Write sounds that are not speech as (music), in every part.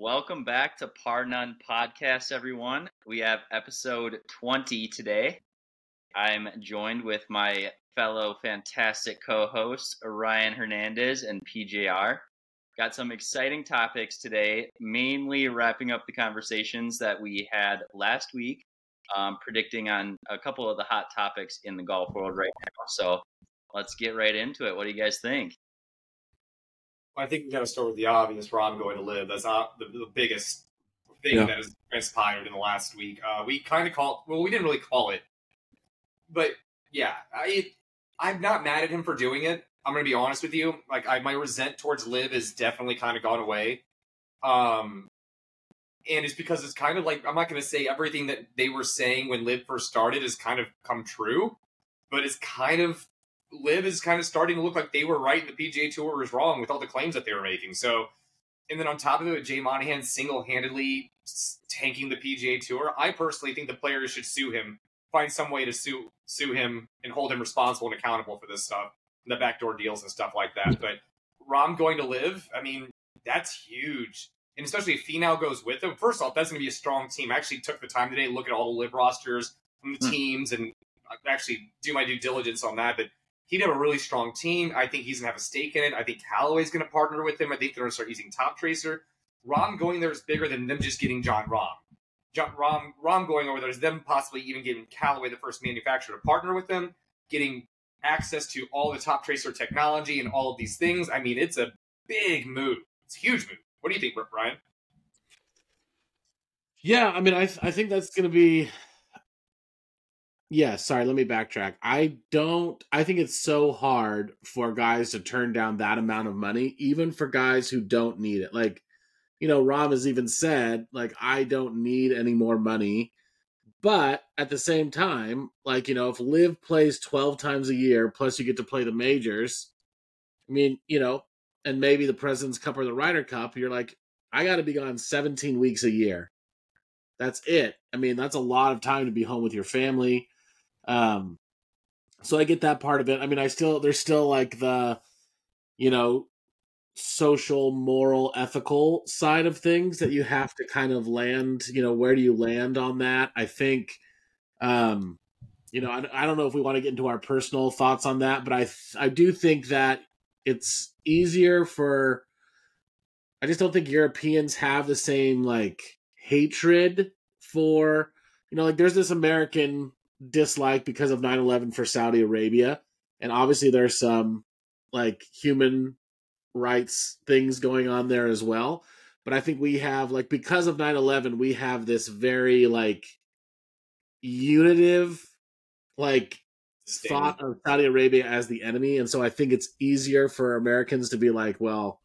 Welcome back to Par None Podcast, everyone. We have episode 20 today. I'm joined with my fellow fantastic co hosts, Ryan Hernandez and PJR. Got some exciting topics today, mainly wrapping up the conversations that we had last week, um, predicting on a couple of the hot topics in the golf world right now. So let's get right into it. What do you guys think? I think we got to start with the obvious. where I'm going to LIV. That's not the, the biggest thing Yeah. that has transpired in the last week. Uh, we kind of call well, we didn't really call it, but yeah, I I'm not mad at him for doing it. I'm gonna be honest with you. Like I, my resent towards Liv has definitely kind of gone away. Um, and it's because it's kind of like I'm not gonna say everything that they were saying when Liv first started has kind of come true, but it's kind of Liv is kind of starting to look like they were right and the PGA Tour was wrong with all the claims that they were making. So, and then on top of it, Jay Monahan single handedly tanking the PGA Tour. I personally think the players should sue him, find some way to sue sue him and hold him responsible and accountable for this stuff, the backdoor deals and stuff like that. But Rahm going to LIV, I mean, that's huge. And especially if Finau goes with him. First off, that's going to be a strong team. I actually took the time today to look at all the LIV rosters from the Hmm. teams and actually do my due diligence on that. But he'd have a really strong team. I think he's gonna have a stake in it. I think Callaway's gonna partner with him. I think they're gonna start using Top Tracer. Rahm going there is bigger than them just getting Jon Rahm. Jon Rahm Rahm going over there is them possibly even getting Callaway, the first manufacturer, to partner with them, getting access to all the Top Tracer technology and all of these things. I mean, it's a big move. It's a huge move. What do you think, Brian? Yeah, I mean, I I think that's going to be. Yeah, sorry. Let me backtrack. I don't. I think it's so hard for guys to turn down that amount of money, even for guys who don't need it. Like, you know, Rahm has even said, like, I don't need any more money. But at the same time, like, you know, if LIV plays twelve times a year, plus you get to play the majors, I mean, you know, and maybe the President's Cup or the Ryder Cup, you're like, I got to be gone seventeen weeks a year that's it. I mean, that's a lot of time to be home with your family. Um, so I get that part of it. I mean, I still there's still like the, you know, social, moral, ethical side of things that you have to kind of land. You know, where do you land on that? I think, um, you know, I, I don't know if we want to get into our personal thoughts on that, but I I do think that it's easier for. I just don't think Europeans have the same like hatred for you know like there's this american dislike because of 9-11 for saudi arabia. And obviously there's some like human rights things going on there as well. But i think we have like because of 9-11 we have this very like unitive like thought of saudi arabia as the enemy. And so i think it's easier for americans to be like well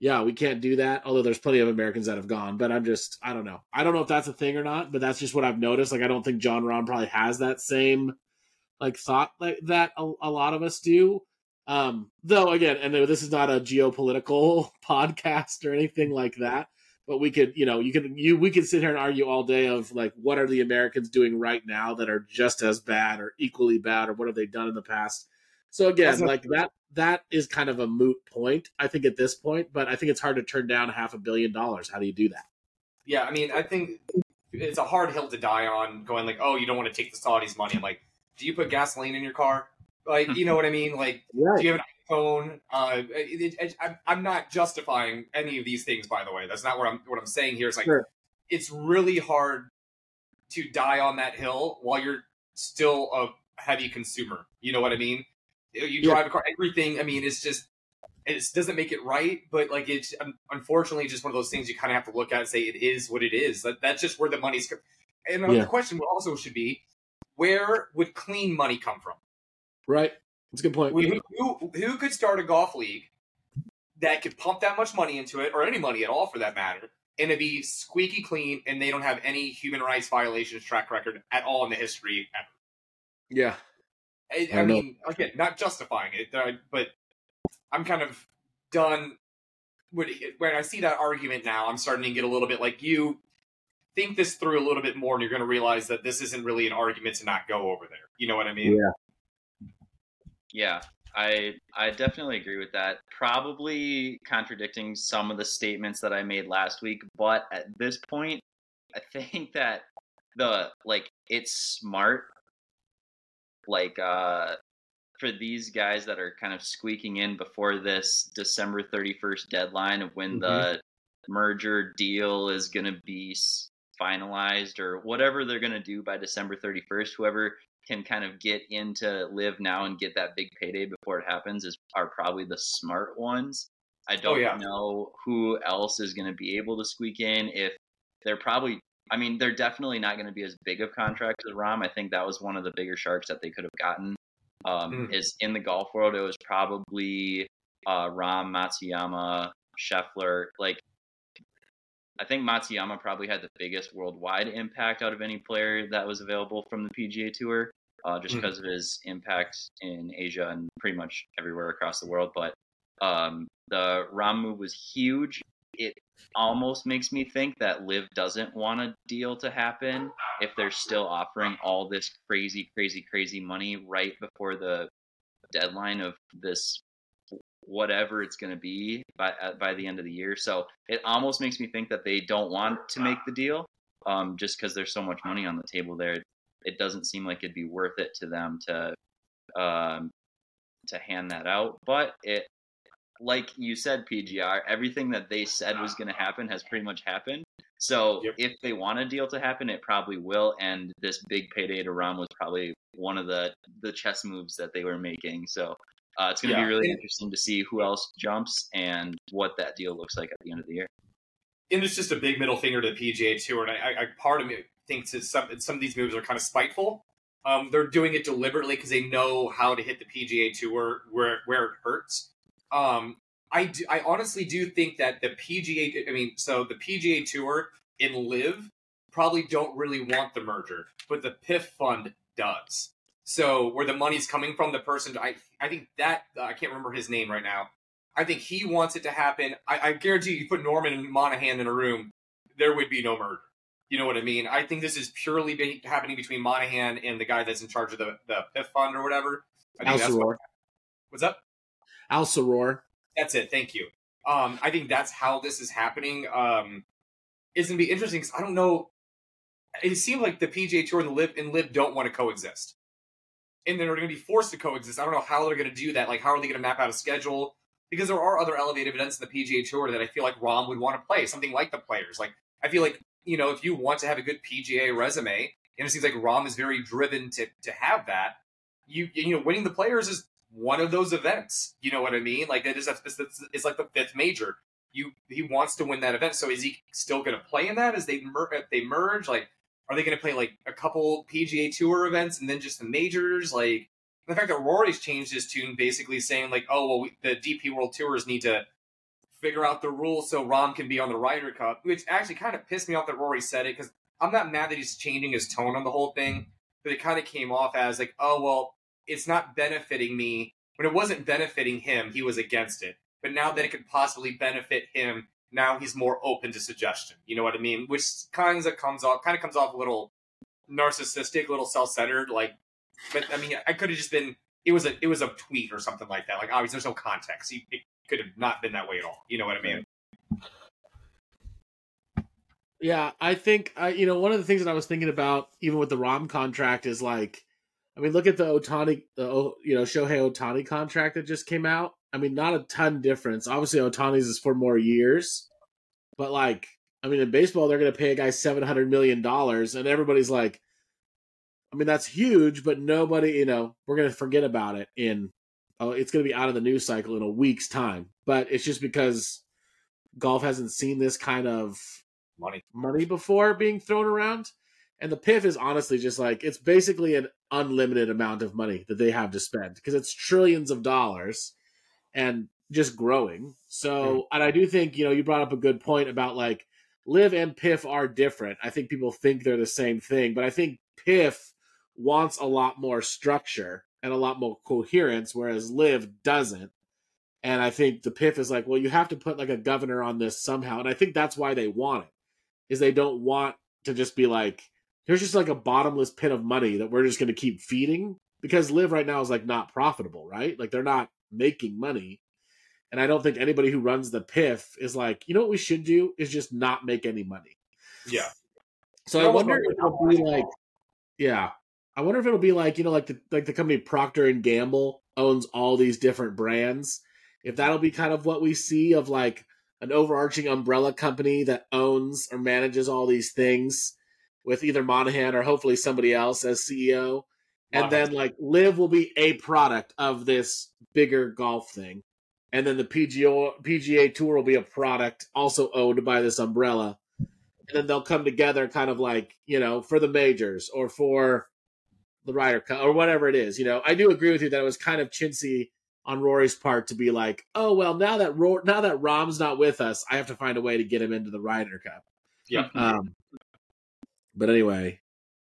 yeah, we can't do that. Although there's plenty of Americans that have gone, but I'm just, I don't know. I don't know if that's a thing or not, but that's just what I've noticed. Like, I don't think Jon Rahm probably has that same like thought like that a, a lot of us do. Um, though again, and this is not a geopolitical (laughs) podcast or anything like that, but we could, you know, you could, you, we could sit here and argue all day of like, what are the Americans doing right now that are just as bad or equally bad, or what have they done in the past? So again, That's like that that is kind of a moot point, I think, at this point. But I think it's hard to turn down half a billion dollars. How do you do that? Yeah, I mean, I think it's a hard hill to die on. Going like, oh, you don't want to take the Saudis' money. I'm like, do you put gasoline in your car? Like, you know what I mean? Like, (laughs) do you have an iPhone? Uh, it, it, I'm, I'm not justifying any of these things, by the way. That's not what I'm. What I'm saying here is like, Sure. it's really hard to die on that hill while you're still a heavy consumer. You know what I mean? You Yeah. drive a car. Everything. I mean, it's just. It doesn't make it right, but like it's unfortunately just one of those things you kind of have to look at and say it is what it is. That, that's just where the money's. co- And Yeah. the question also should be, where would clean money come from? Right. That's a good point. Who, who, who could start a golf league that could pump that much money into it, or any money at all for that matter, and it'd be squeaky clean, and they don't have any human rights violations track record at all in the history ever? yeah. I, I I know. mean, again, not justifying it, but I'm kind of done. When, when I see that argument now, I'm starting to get a little bit like you. Think this through a little bit more, and you're going to realize that this isn't really an argument to not go over there. You know what I mean? Yeah. Yeah. I I definitely agree with that. Probably contradicting some of the statements that I made last week, but at this point, I think that the like it's smart like uh for these guys that are kind of squeaking in before this December 31st deadline of when mm-hmm. the merger deal is going to be finalized or whatever they're going to do by December 31st whoever can kind of get into LIV now and get that big payday before it happens is are probably the smart ones. I oh, don't oh, yeah. know who else is going to be able to squeak in if they're probably I mean, they're definitely not going to be as big of contracts as Rahm. I think that was one of the bigger sharks that they could have gotten. Um, mm. Is in the golf world, it was probably uh, Rahm, Matsuyama, Scheffler. Like, I think Matsuyama probably had the biggest worldwide impact out of any player that was available from the PGA Tour, uh, just mm. because of his impact in Asia and pretty much everywhere across the world. But um, the Rahm move was huge. It almost makes me think that LIV doesn't want a deal to happen if they're still offering all this crazy, crazy, crazy money right before the deadline of this whatever it's going to be by by the end of the year. So it almost makes me think that they don't want to make the deal, um, just because there's so much money on the table there. It doesn't seem like it'd be worth it to them to um, to hand that out. But it like you said, PJR, everything that they said was going to happen has pretty much happened. So yep. if they want a deal to happen, it probably will. And this big payday to Rahm was probably one of the the chess moves that they were making. So uh, it's going to yeah. be really interesting to see who else jumps and what that deal looks like at the end of the year. And it's just a big middle finger to the PGA Tour. And I, I part of me thinks that some some of these moves are kind of spiteful. Um, they're doing it deliberately because they know how to hit the PGA Tour where where it hurts. Um, I do, I honestly do think that the PGA, I mean, so the PGA Tour in LIV probably don't really want the merger, but the PIF fund does. So where the money's coming from, the person, I I think that uh, I can't remember his name right now. I think he wants it to happen. I, I guarantee you, you put Norman and Monahan in a room, there would be no merger. You know what I mean? I think this is purely be, happening between Monahan and the guy that's in charge of the, the PIF fund or whatever. I think that's what, what's up? Al Saror. That's it. Thank you. Um, I think that's how this is happening. Um, it's gonna be interesting because I don't know. It seems like the PGA Tour and the LIV and LIV don't want to coexist, and then they're going to be forced to coexist. I don't know how they're going to do that. Like, how are they going to map out a schedule? Because there are other elevated events in the PGA Tour that I feel like Rahm would want to play. Something like the Players. Like, I feel like you know, if you want to have a good PGA resume, and it seems like Rahm is very driven to to have that. You you know, winning the Players is one of those events. You know what I mean? Like it is, it's, it's like the fifth major. You he wants to win that event. So is he still going to play in that as they mer- they merge? Like, are they going to play like a couple PGA Tour events and then just the majors? Like the fact that Rory's changed his tune, basically saying like, oh well, we, the DP World Tours need to figure out the rules so Rahm can be on the Ryder Cup, which actually kind of pissed me off that Rory said it because I'm not mad that he's changing his tone on the whole thing, but it kind of came off as like, oh well, it's not benefiting me. When it wasn't benefiting him, he was against it. But now that it could possibly benefit him, now he's more open to suggestion. You know what I mean? Which kind of comes off kind of comes off a little narcissistic, a little self-centered. Like, but I mean, I could have just been. It was a it was a tweet or something like that. Like, obviously, there's no context. It could have not been that way at all. You know what I mean? Yeah, I think I, you know one of the things that I was thinking about, even with the Rahm contract, is like I mean, look at the Ohtani, the oh, you know Shohei Ohtani contract that just came out. I mean, not a ton difference. Obviously, Ohtani's is for more years, but like, I mean, in baseball, they're going to pay a guy seven hundred million dollars, and everybody's like, I mean, that's huge, but nobody, you know, we're going to forget about it in. Oh, it's going to be out of the news cycle in a week's time. But it's just because golf hasn't seen this kind of money money before being thrown around. And the PIF is honestly just like it's basically an unlimited amount of money that they have to spend because it's trillions of dollars and just growing. So, mm. and I do think, you know, you brought up a good point about like LIV and PIF are different. I think people think they're the same thing, but I think PIF wants a lot more structure and a lot more coherence, whereas LIV doesn't. And I think the PIF is like, well, you have to put like a governor on this somehow. And I think that's why they want it, is they don't want to just be like, there's just like a bottomless pit of money that we're just going to keep feeding because LIV right now is like not profitable, right? Like they're not making money. And I don't think anybody who runs the PIF is like, you know what we should do is just not make any money. Yeah. So I wonder if it'll be like, yeah, I wonder if it'll be like you know, like the like the company Procter and Gamble owns all these different brands. If that'll be kind of what we see of like an overarching umbrella company that owns or manages all these things with either Monahan or hopefully somebody else as CEO. And then like LIV will be a product of this bigger golf thing. And then the PGA PGA Tour will be a product also owned by this umbrella. And then they'll come together kind of like, you know, for the majors or for the Ryder Cup or whatever it is. You know, I do agree with you that it was kind of chintzy on Rory's part to be like, oh well, now that Rory, now that Rahm's not with us, I have to find a way to get him into the Ryder Cup. Yeah. Um, but anyway,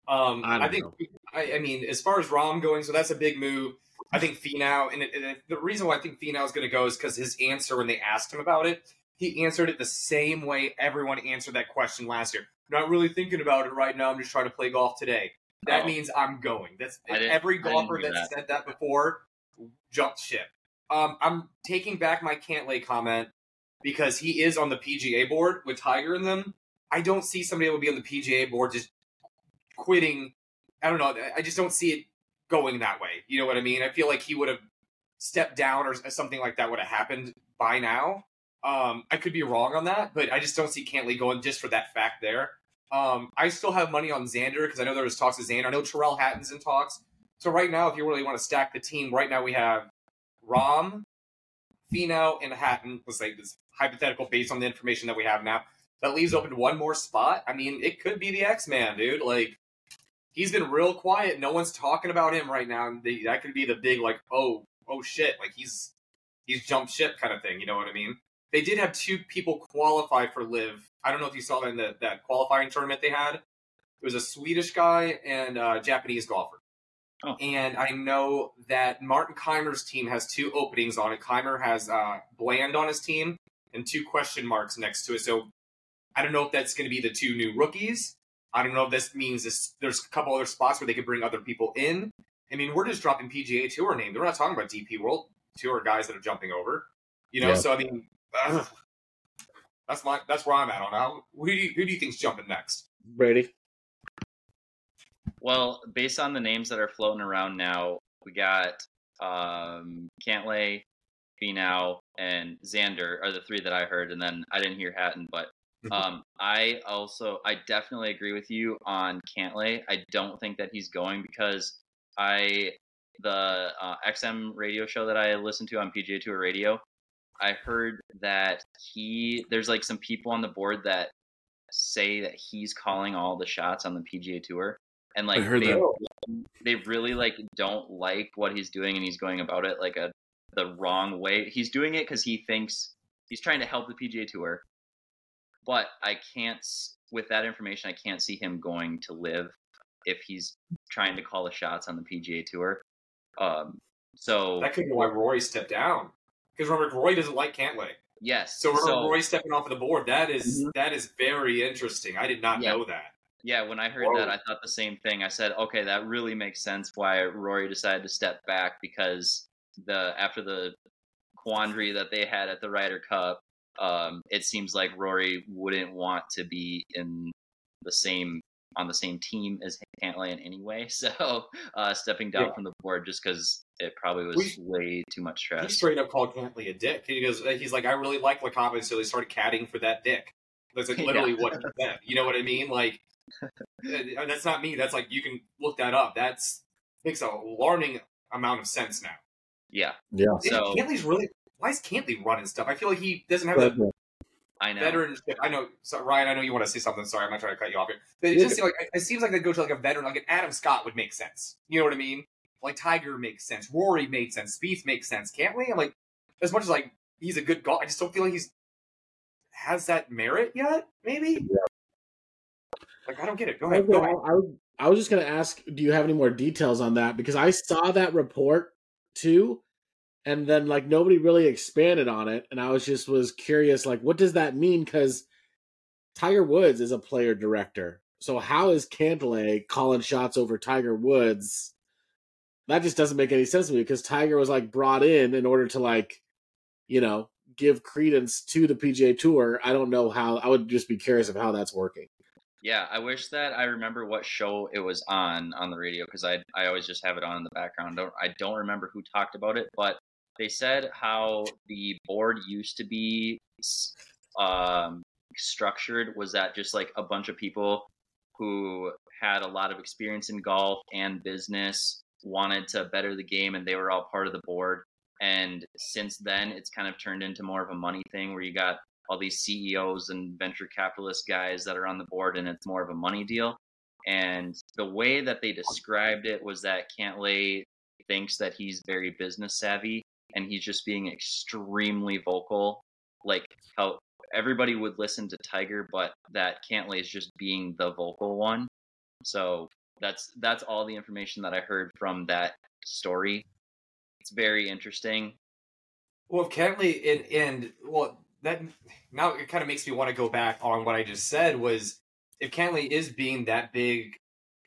um, I I, don't think know. I, I mean, as far as Rahm going, so that's a big move. I think Finau, and, it, and it- the reason why I think Finau is going to go is because his answer when they asked him about it, he answered it the same way everyone answered that question last year. Not really thinking about it right now. I'm just trying to play golf today. That Oh. means I'm going. That's every golfer hear that's that. said that before jumped ship. Um, I'm taking back my Cantlay comment because he is on the PGA board with Tiger in them. I don't see somebody that would be on the PGA board just quitting. I don't know. I just don't see it going that way. You know what I mean? I feel like he would have stepped down or something like that would have happened by now. Um, I could be wrong on that, but I just don't see Cantlay going just for that fact there. Um, I still have money on Xander because I know there was talks of Xander. I know Tyrrell Hatton's in talks. So right now, if you really want to stack the team, right now we have Rahm, Finau, and Hatton. Let's say this hypothetical based on the information that we have now. That leaves open one more spot. I mean, it could be the X Man, dude. Like he's been real quiet. No one's talking about him right now. And that could be the big like, oh, oh shit, like he's he's jumped ship kind of thing. You know what I mean? They did have two people qualify for LIV. I don't know if you saw that in the, that qualifying tournament they had. It was a Swedish guy and a Japanese golfer. Oh. And I know that Martin Kaymer's team has two openings on it. Kaymer has uh, Bland on his team and two question marks next to it. So I don't know if that's going to be the two new rookies. I don't know if this means this, there's a couple other spots where they could bring other people in. I mean, we're just dropping PGA Tour name. They're not talking about DP World Tour guys that are jumping over. You know, Yeah. so I mean, ugh. that's my that's where I'm at on how. Who do you, who do you think's jumping next? Brady. Well, based on the names that are floating around now, we got um, Cantlay, Finau, and Xander are the three that I heard, and then I didn't hear Hatton, but. (laughs) um, I also I definitely agree with you on Cantlay. I don't think that he's going because I the uh, XM radio show that I listened to on PGA Tour Radio, I heard that he there's like some people on the board that say that he's calling all the shots on the PGA Tour, and like they, they really like don't like what he's doing, and he's going about it like a the wrong way. He's doing it because he thinks he's trying to help the PGA Tour, but I can't with that information. I can't see him going to LIV if he's trying to call the shots on the PGA Tour. Um, so That could be why Rory stepped down. Because remember, Rory doesn't like Cantlay. yes, So remember, so- Rory stepping off of the board. That is- Mhm. that is very interesting. I did not Yeah. know that. Yeah, when I heard Whoa. that, I thought the same thing. I said, okay, that really makes sense why Rory decided to step back because the after the quandary that they had at the Ryder Cup, um, it seems like Rory wouldn't want to be in the same on the same team as Cantlay in any way. (laughs) So uh, stepping down Yeah. from the board just because it probably was We- way too much stress. He straight up called Cantlay a dick. He goes, he's like, I really like LaCava, so he started catting for that dick. That's like (laughs) Yeah. literally what he said. You know what I mean? Like, and that's not me. That's like you can look that up. That's makes a alarming amount of sense now. Yeah, Yeah. So- Cantlay's really why is Cantlay running stuff? I feel like he doesn't have the I know. veteranship. I know, so Ryan. I know you want to say something. Sorry, I'm not trying to cut you off here. But it just seems like it seems like they go to like a veteran, like an Adam Scott would make sense. You know what I mean? Like Tiger makes sense. Rory made sense. Spieth makes sense. Cantlay, I'm like, as much as like he's a good golf, I just don't feel like he's has that merit yet. Maybe. Like I don't get it. Go I, ahead. Go ahead. I, was- I was just going to ask, do you have any more details on that? Because I saw that report too, and then like nobody really expanded on it, and I was just was curious, like, what does that mean? Because Tiger Woods is a player director, so how is Cantlay calling shots over Tiger Woods? that just doesn't make any sense to me because Tiger was like brought in in order to like, you know, give credence to the PGA Tour. I don't know how. I would just be curious of how that's working. Yeah, I wish that I remember what show it was on on the radio because I I always just have it on in the background. Don't I don't remember who talked about it, but they said how the board used to be um, structured was that just like a bunch of people who had a lot of experience in golf and business wanted to better the game and they were all part of the board. And since then it's kind of turned into more of a money thing where you got all these CEOs and venture capitalist guys that are on the board and it's more of a money deal. And the way that they described it was that Cantlay thinks that he's very business savvy and he's just being extremely vocal like how everybody would listen to Tiger, but that Cantlay is just being the vocal one. So that's that's all the information that I heard from that story. It's very interesting. Well, Cantlay and and well that now it kind of makes me want to go back on what I just said was if Cantlay is being that big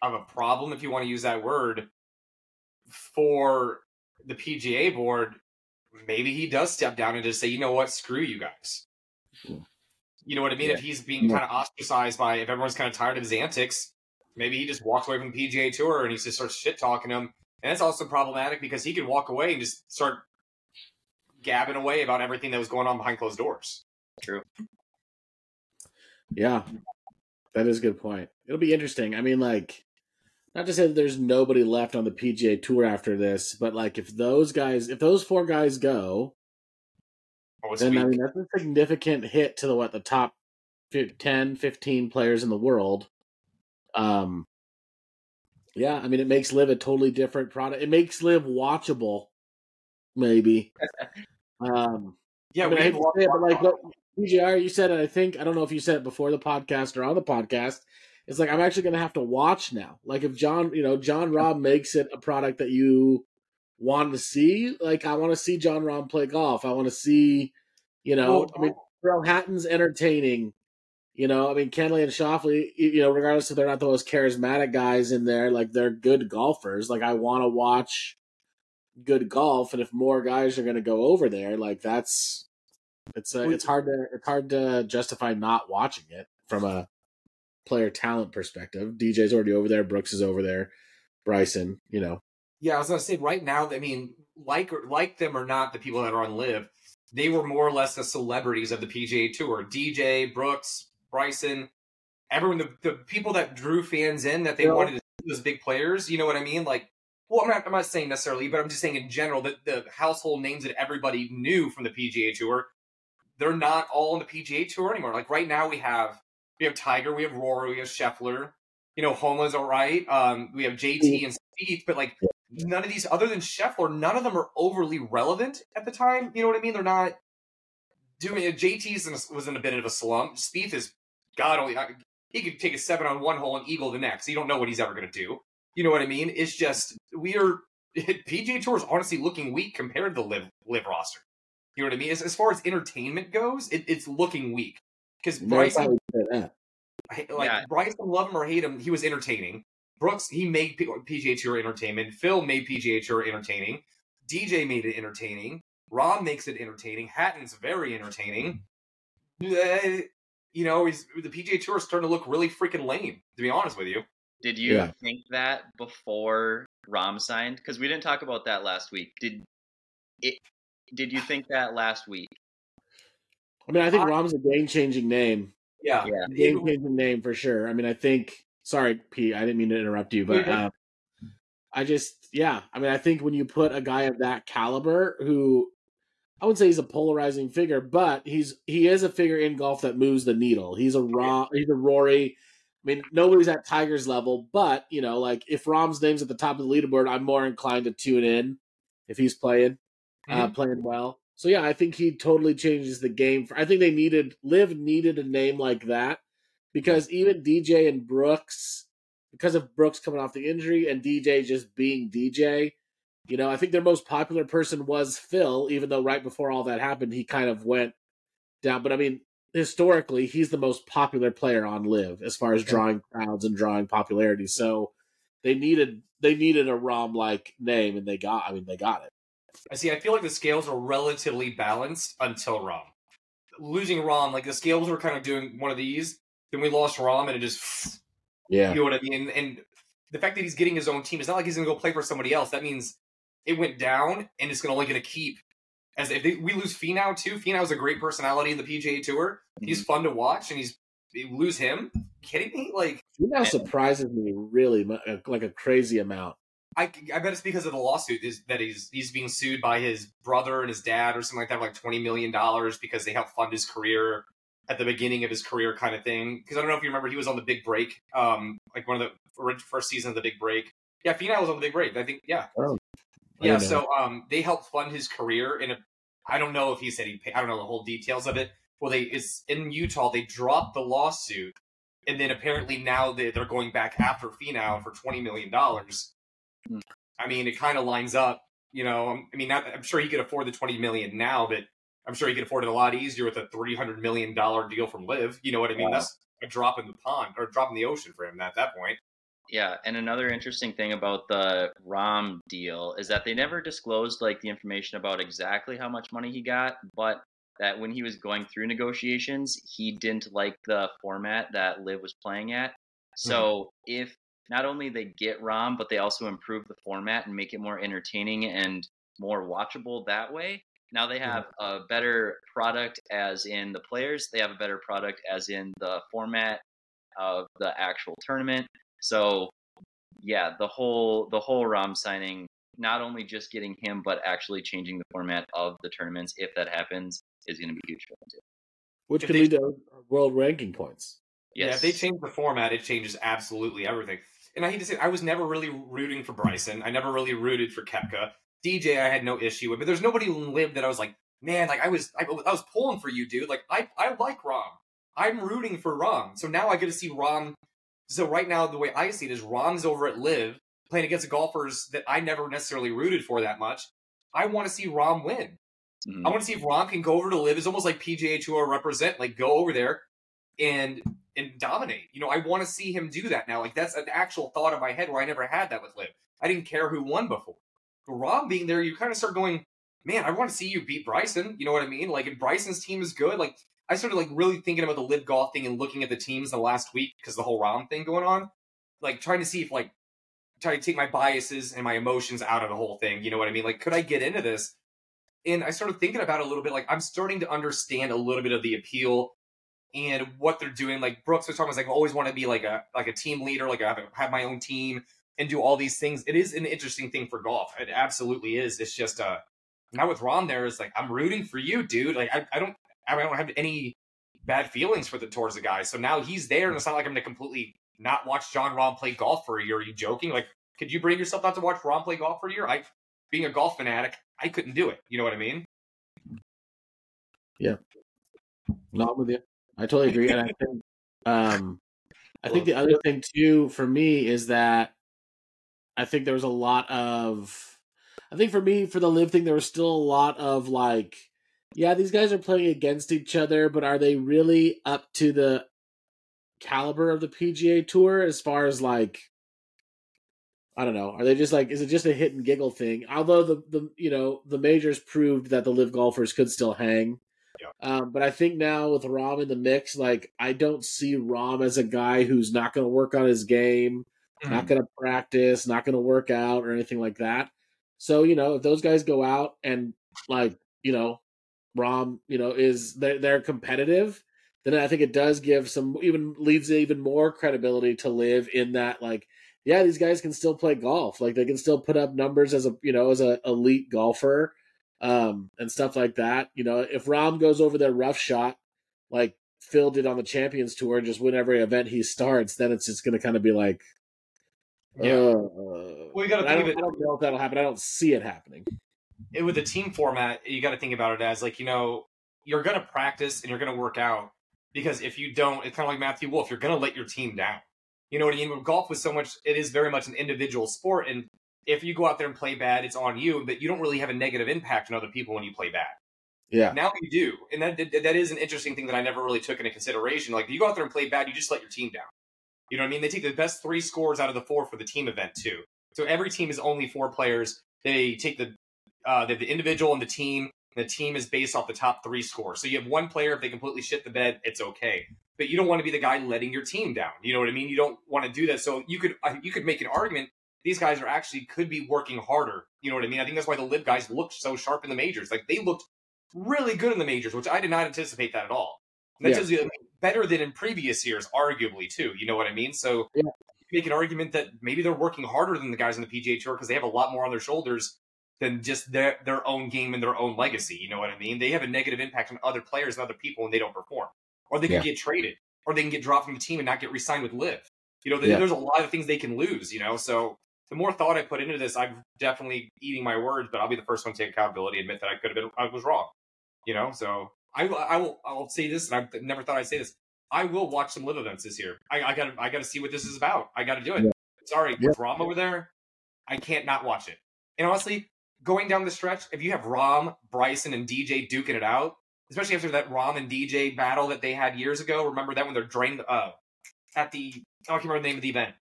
of a problem, if you want to use that word, for the PGA board, maybe he does step down and just say, you know what, screw you guys. Hmm. You know what I mean? Yeah. If he's being yeah. kind of ostracized by, if everyone's kind of tired of his antics, maybe he just walks away from the PGA Tour and he just starts shit talking him. And that's also problematic because he could walk away and just start gabbing away about everything that was going on behind closed doors. True. Yeah, that is a good point. It'll be interesting. I mean, like, not to say that there's nobody left on the PGA Tour after this, but like, if those guys, if those four guys go, Oh, then I mean that's a significant hit to the what the top 10, 15 players in the world. Um, yeah, I mean it makes LIV a totally different product. It makes LIV watchable, maybe. (laughs) um, yeah, I mean, I hate to say it, but like what PJR, you said it. I think I don't know if you said it before the podcast or on the podcast. It's like I'm actually going to have to watch now. Like if Jon, you know, Jon Rahm makes it a product that you want to see. Like I want to see Jon Rahm play golf. I want to see, you know, I mean, Tyrrell Hatton's entertaining. You know, I mean, Cantlay and Schauffele, you know, regardless if they're not the most charismatic guys in there, like they're good golfers. Like I want to watch good golf, and if more guys are going to go over there, like that's it's uh, it's hard to it's hard to justify not watching it from a player talent perspective. DJ's already over there, Brooks is over there, Bryson, you know. Yeah, I was gonna say right now. I mean, like like them or not, the people that are on LIV, they were more or less the celebrities of the PGA Tour. DJ Brooks, Bryson, everyone, the, the people that drew fans in that they yeah. wanted to see those big players. You know what I mean? Like, well, I'm not, I'm not saying necessarily, but I'm just saying in general that the household names that everybody knew from the PGA Tour, they're not all on the PGA Tour anymore. Like right now, we have we have Tiger, we have Rory, we have Scheffler. You know, Homa's all right. Um, we have JT and Spieth, but like none of these, other than Scheffler, none of them are overly relevant at the time. You know what I mean? They're not doing it. JT's was in a bit of a slump. Spieth is God only. He could take a seven on one hole and eagle the next. You don't know what he's ever going to do. You know what I mean? It's just we are (laughs) PGA Tour is honestly looking weak compared to the live LIV roster. You know what I mean? As, as far as entertainment goes, it, it's looking weak because Bryson, like yeah. Bryson, love him or hate him, he was entertaining. Brooks, he made PGA Tour entertainment. Phil made PGA Tour entertaining. DJ made it entertaining. Rahm makes it entertaining. Hatton's very entertaining. Uh, you know, he's the PGA Tour is starting to look really freaking lame. To be honest with you. Did you yeah. think that before Rahm signed? Because we didn't talk about that last week. Did it? Did you think that last week? I mean, I think Rahm's a game-changing name. Yeah, yeah. game-changing name for sure. I mean, I think Sorry, Pete. I didn't mean to interrupt you, but uh, I just, yeah. I mean, I think when you put a guy of that caliber, who I wouldn't say he's a polarizing figure, but he's he is a figure in golf that moves the needle. He's a raw, he's a Rory. I mean, nobody's at Tiger's level, but you know, like if Rahm's name's at the top of the leaderboard, I'm more inclined to tune in if he's playing, uh, mm-hmm. uh, playing well. So yeah, I think he totally changes the game. For, I think they needed LIV needed a name like that because even DJ and Brooks, because of Brooks coming off the injury and DJ just being DJ, you know, I think their most popular person was Phil, even though right before all that happened, he kind of went down. But I mean, historically, he's the most popular player on LIV as far as drawing crowds and drawing popularity. So they needed they needed a Rahm like name, and they got. I mean, they got it. I see. I feel like the scales are relatively balanced until Rahm. Losing Rahm, like the scales were kind of doing one of these. Then we lost Rahm, and it just Yeah, You know what I mean? And the fact that he's getting his own team, it's not like he's going to go play for somebody else. That means it went down, and it's gonna only going to keep. As if they, we lose Finau too, Finau's a great personality in the PGA Tour. He's fun to watch, and he's lose him. kidding me? Like now surprises me really uh, like a crazy amount. I, I bet it's because of the lawsuit is that he's he's being sued by his brother and his dad or something like that, for like twenty million dollars because they helped fund his career at the beginning of his career, kind of thing. Because I don't know if you remember, he was on the Big Break, um, like one of the first season of the Big Break. Yeah, Finau was on the Big Break. I think, yeah, Oh, I yeah. So um, they helped fund his career, and I don't know if he said he. Pay, I don't know the whole details of it. Well, they it's in Utah. They dropped the lawsuit, and then apparently now they, they're going back after Finau for twenty million dollars. Hmm. I mean, it kind of lines up. You know, um, I mean, not, I'm sure he could afford the twenty million now, but I'm sure he could afford it a lot easier with a three hundred million dollar deal from LIV. You know what I mean? Wow. That's a drop in the pond or a drop in the ocean for him at that point. Yeah, and another interesting thing about the Rahm deal is that they never disclosed like the information about exactly how much money he got, but that when he was going through negotiations, he didn't like the format that LIV was playing at. So if not only they get Rahm, but they also improve the format and make it more entertaining and more watchable that way. Now they have a better product as in the players, they have a better product as in the format of the actual tournament. So yeah, the whole the whole Rahm signing, not only just getting him, but actually changing the format of the tournaments, if that happens, is going to be huge for them too. which If could they- lead to world ranking points. Yeah, if they change the format, it changes absolutely everything. And I hate to say, I was never really rooting for Bryson. I never really rooted for Koepka. DJ, I had no issue with, but there's nobody lived that I was like, man, like I was, I, I was pulling for you, dude. Like I, I like Rahm. I'm rooting for Rahm. So now I get to see Rahm. So right now, the way I see it is Rahm's over at LIV playing against golfers that I never necessarily rooted for that much. I want to see Rahm win. Mhm. I want to see if Rahm can go over to LIV. It's almost like PGA Tour represent, like go over there and and dominate. You know, I want to see him do that now. Like that's an actual thought in my head where I never had that with LIV. I didn't care who won before. But Rahm being there, you kind of start going, man, I want to see you beat Bryson. You know what I mean? Like if Bryson's team is good, like I started like really thinking about the LIV golf thing and looking at the teams the last week because the whole Rahm thing going on, like trying to see if like trying to take my biases and my emotions out of the whole thing. You know what I mean? Like, could I get into this? And I started thinking about it a little bit. Like, I'm starting to understand a little bit of the appeal and what they're doing. Like Brooks was talking about, like, I always want to be like a like a team leader, like I have, have my own team and do all these things. It is an interesting thing for golf. It absolutely is. It's just uh now with Rahm there is like I'm rooting for you, dude. Like I, I don't I don't have any bad feelings for the towards the guy. So now he's there, and it's not like I'm gonna completely not watch Jon Rahm play golf for a year. Are you joking? Like, could you bring yourself not to watch Rahm play golf for a year? I, being a golf fanatic, I couldn't do it. You know what I mean? No, I'm with you. I totally agree. And I (laughs) think, um, I think the other thing too for me is that I think there was a lot of, I think for me for the LIV thing there was still a lot of like, yeah, these guys are playing against each other, but are they really up to the caliber of the PGA Tour as far as like? I don't know. Are they just like? Is it just a hit and giggle thing? Although the the you know the majors proved that the live golfers could still hang. Um, but I think now with Rahm in the mix, like I don't see Rahm as a guy who's not going to work on his game, not going to practice, not going to work out or anything like that. So you know, if those guys go out and like you know, Rahm, you know, is they're, they're competitive, then I think it does give some even leads even more credibility to LIV in that like yeah, these guys can still play golf. Like they can still put up numbers as a you know as a elite golfer um, and stuff like that. You know, if Rahm goes over their rough shot, like Phil did on the Champions Tour, and just win every event he starts, then it's just going to kind of be like, Yeah. uh, Well, you gotta I think don't, of it- I don't know if that'll happen. I don't see it happening. it, with the team format, you got to think about it as like you know you're going to practice and you're going to work out because if you don't, it's kind of like Matthew Wolff. You're going to let your team down. You know what I mean? With golf, was so much, it is very much an individual sport, and if you go out there and play bad, it's on you. But you don't really have a negative impact on other people when you play bad. Yeah, Now you do, and that that is an interesting thing that I never really took into consideration. Like if you go out there and play bad, you just let your team down. You know what I mean? They take the best three scores out of the four for the team event too. So every team is only four players. They take the uh, the individual and the team. The team is based off the top three scores. So you have one player. If they completely shit the bed, it's okay. But you don't want to be the guy letting your team down. You know what I mean? You don't want to do that. So you could uh, you could make an argument. These guys are actually could be working harder. You know what I mean? I think that's why the LIV guys looked so sharp in the majors. Like they looked really good in the majors, which I did not anticipate that at all. And that Yeah. better than in previous years, arguably too. You know what I mean? So Yeah. make an argument that maybe they're working harder than the guys on the PGA Tour because they have a lot more on their shoulders than just their their own game and their own legacy. You know what I mean? They have a negative impact on other players and other people when they don't perform, or they can Yeah. get traded, or they can get dropped from the team and not get re-signed with LIV. You know, there's a lot of things they can lose. You know, so the more thought I put into this, I'm definitely eating my words, but I'll be the first one to take accountability, admit that I could have been, I was wrong. You know, so I, will- I will, I'll say this, and I never thought I'd say this. I will watch some LIV events this year. I, I gotta, I gotta see what this is about. I gotta do it. Yeah. Sorry, Yeah. Rahm over there, I can't not watch it. And honestly, going down the stretch, if you have Rahm, Bryson, and DJ duking it out, especially after that Rahm and DJ battle that they had years ago, remember that when they're drained uh, at the, I can't remember the name of the event.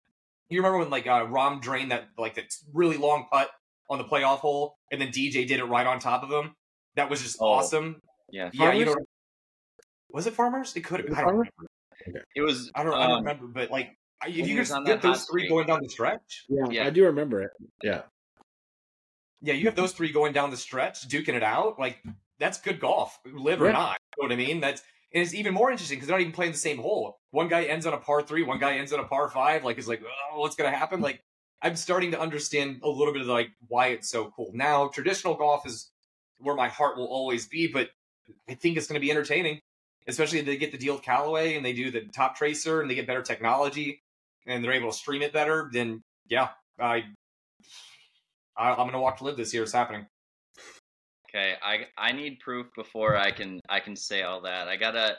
You remember when like uh, Rahm drained that like that really long putt on the playoff hole, and then DJ did it right on top of him. That was just Oh. awesome. Yeah, Yeah, you know. Was it Farmers? It could have. Was it Farmers? it was. I don't. I don't um, remember. But like, if you he was could on get those three streak. going down the stretch, Yeah, Yeah. I do remember it. Yeah. yeah, you have those three going down the stretch, duking it out. Like that's good golf, LIV or not. You know what I mean? That's and it's even more interesting because they're not even playing the same hole. One guy ends on a par three, one guy ends on a par five. Like, it's like, oh, what's gonna happen? Like, I'm starting to understand a little bit of like why it's so cool. Now, traditional golf is where my heart will always be, but I think it's going to be entertaining, especially if they get the deal with Callaway and they do the top tracer and they get better technology and they're able to stream it better. Then yeah, I, I I'm going to watch LIV this year. It's happening. Okay, I I need proof before I can I can say all that. I gotta.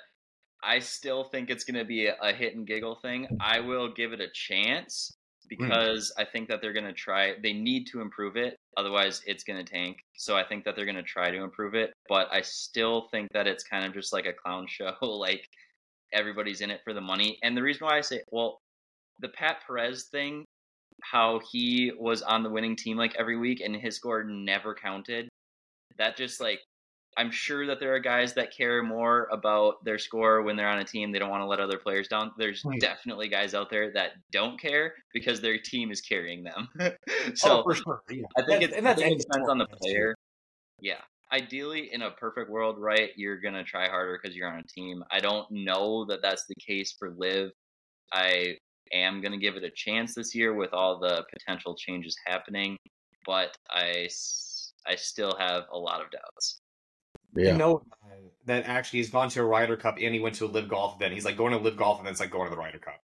I still think it's gonna be a, a hit and giggle thing. I will give it a chance hmm. because I think that they're gonna try. They need to improve it, otherwise it's gonna tank. So I think that they're gonna try to improve it. But I still think that it's kind of just like a clown (laughs) show. like everybody's in it for the money. And the reason why I say, well, the Pat Perez thing, how he was on the winning team like every week and his score never counted that just like I'm sure that there are guys that care more about their score when they're on a team. They don't want to let other players down. There's Right. definitely guys out there that don't care because their team is carrying them. (laughs) Oh, so oh, for sure. Yeah. I think That- it, and I think it depends on the player. Yeah. Ideally, in a perfect world, right, you're gonna try harder because you're on a team. I don't know that that's the case for LIV. I am gonna give it a chance this year with all the potential changes happening, but I I still have a lot of doubts. You Yeah. know uh, that actually he's gone to a Ryder Cup and he went to a LIV Golf event. He's like going to LIV Golf and then it's like going to the Ryder Cup.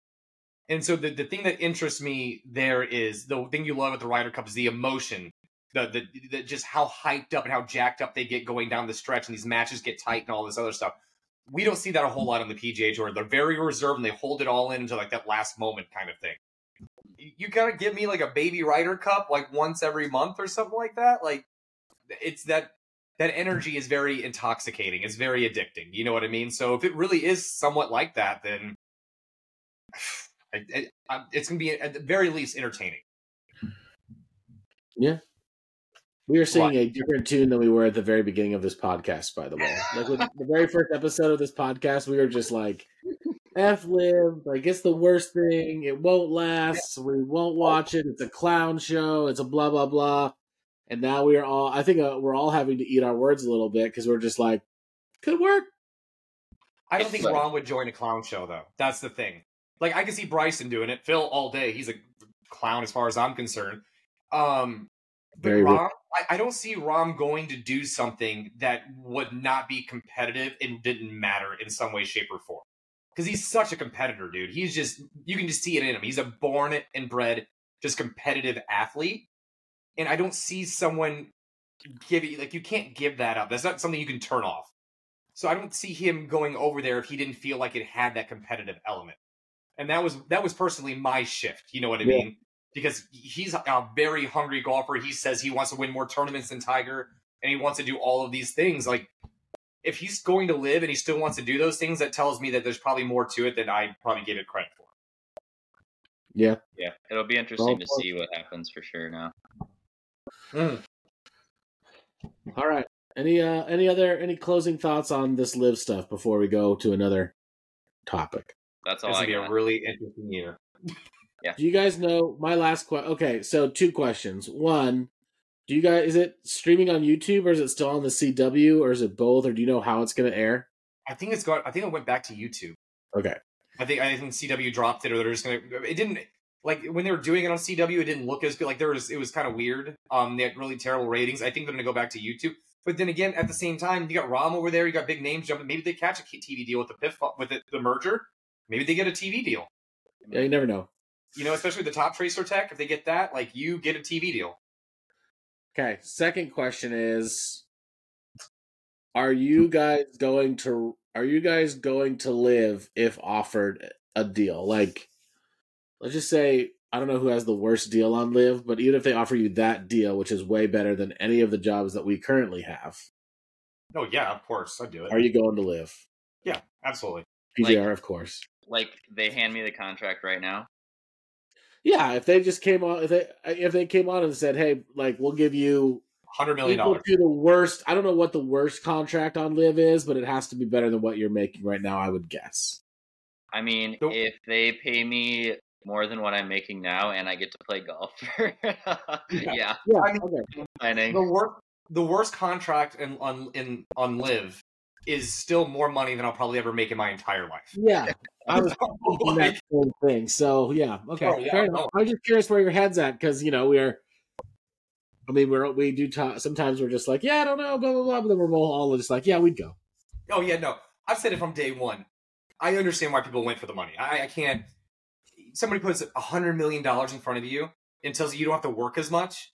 And so the, the thing that interests me there is the thing you love at the Ryder Cup is the emotion, the, the the just how hyped up and how jacked up they get going down the stretch and these matches get tight and all this other stuff. We don't see that a whole lot on the PGA Tour. They're very reserved and they hold it all in until like that last moment kind of thing. You- You gotta give me like a baby Ryder Cup like once every month or something like that. Like it's that that energy is very intoxicating. It's very addicting. You know what I mean? So if it really is somewhat like that, then (sighs) I, I, I- it's going to be at the very least entertaining. Yeah. We are singing What? a different tune than we were at the very beginning of this podcast, by the way. Like with the very first episode of this podcast, we were just like, F LIV, like it's the worst thing. It won't last. We won't oh. watch it. It's a clown show. It's a blah, blah, blah. And now we are all, I think uh, we're all having to eat our words a little bit because we're just like, could work. I don't think Right. Rahm would join a clown show though. That's the thing. Like I can see Bryson doing it. Phil all day. He's a clown as far as I'm concerned. Um, but Very Rahm, I, I don't see Rahm going to do something that would not be competitive and didn't matter in some way, shape, or form. Because he's such a competitor, dude. He's just you can just see it in him. He's a born and bred just competitive athlete, and I don't see someone giving like you can't give that up. That's not something you can turn off. So I don't see him going over there if he didn't feel like it had that competitive element. And that was that was personally my shift. You know what I Yeah. mean? Because he's a very hungry golfer. He says he wants to win more tournaments than Tiger, and he wants to do all of these things. Like if he's going to LIV and he still wants to do those things, that tells me that there's probably more to it than I probably gave it credit for. Yeah. Yeah, it'll be interesting Well, to see what happens for sure now. Mm. All right. Any uh any other any closing thoughts on this LIV stuff before we go to another topic? That's all It's I gonna be a really interesting year. Yeah. Do you guys know my last question? Okay, so two questions. One, do you guys is it streaming on YouTube or is it still on the CW or is it both or do you know how it's going to air? I think it's got. I think it went back to YouTube. Okay. I think I think CW dropped it, or they're just gonna. It didn't like when they were doing it on CW. It didn't look as good. Like there was, it was kind of weird. Um, they had really terrible ratings. I think they're gonna go back to YouTube. But then again, at the same time, you got Rahm over there. You got big names jumping. Maybe they catch a TV deal with the PIF with the, the merger. Maybe they get a TV deal. Yeah, you never know. You know, especially with the top tracer tech. If they get that, like you get a TV deal. Okay, second question is are you guys going to are you guys going to LIV if offered a deal? Like let's just say I don't know who has the worst deal on LIV, but even if they offer you that deal, which is way better than any of the jobs that we currently have, Oh yeah, of course I do it. are you going to LIV? yeah, absolutely. PJR, of course. Like they hand me the contract right now. Yeah, if they just came on, if they if they came on and said, "Hey, like we'll give you Hundred million equal dollars. to the worst," I don't know what the worst contract on LIV is, but it has to be better than what you're making right now. I would guess. I mean, Nope. if they pay me more than what I'm making now and I get to play golf, (laughs) yeah, Yeah, I mean- planning. The worst, the worst contract in on in on LIV is still more money than I'll probably ever make in my entire life. yeah. (laughs) I was thinking that same thing. So yeah, okay, Oh, yeah, fair no. Oh. I'm just curious where your head's at because you know we're. I mean, we're we do talk. Sometimes we're just like, yeah, I don't know, blah blah blah. But then we're all all just like, yeah, we'd go. Oh yeah, no. I've said it from day one. I understand why people went for the money. I, I can't. Somebody puts a hundred million dollars in front of you and tells you you don't have to work as much.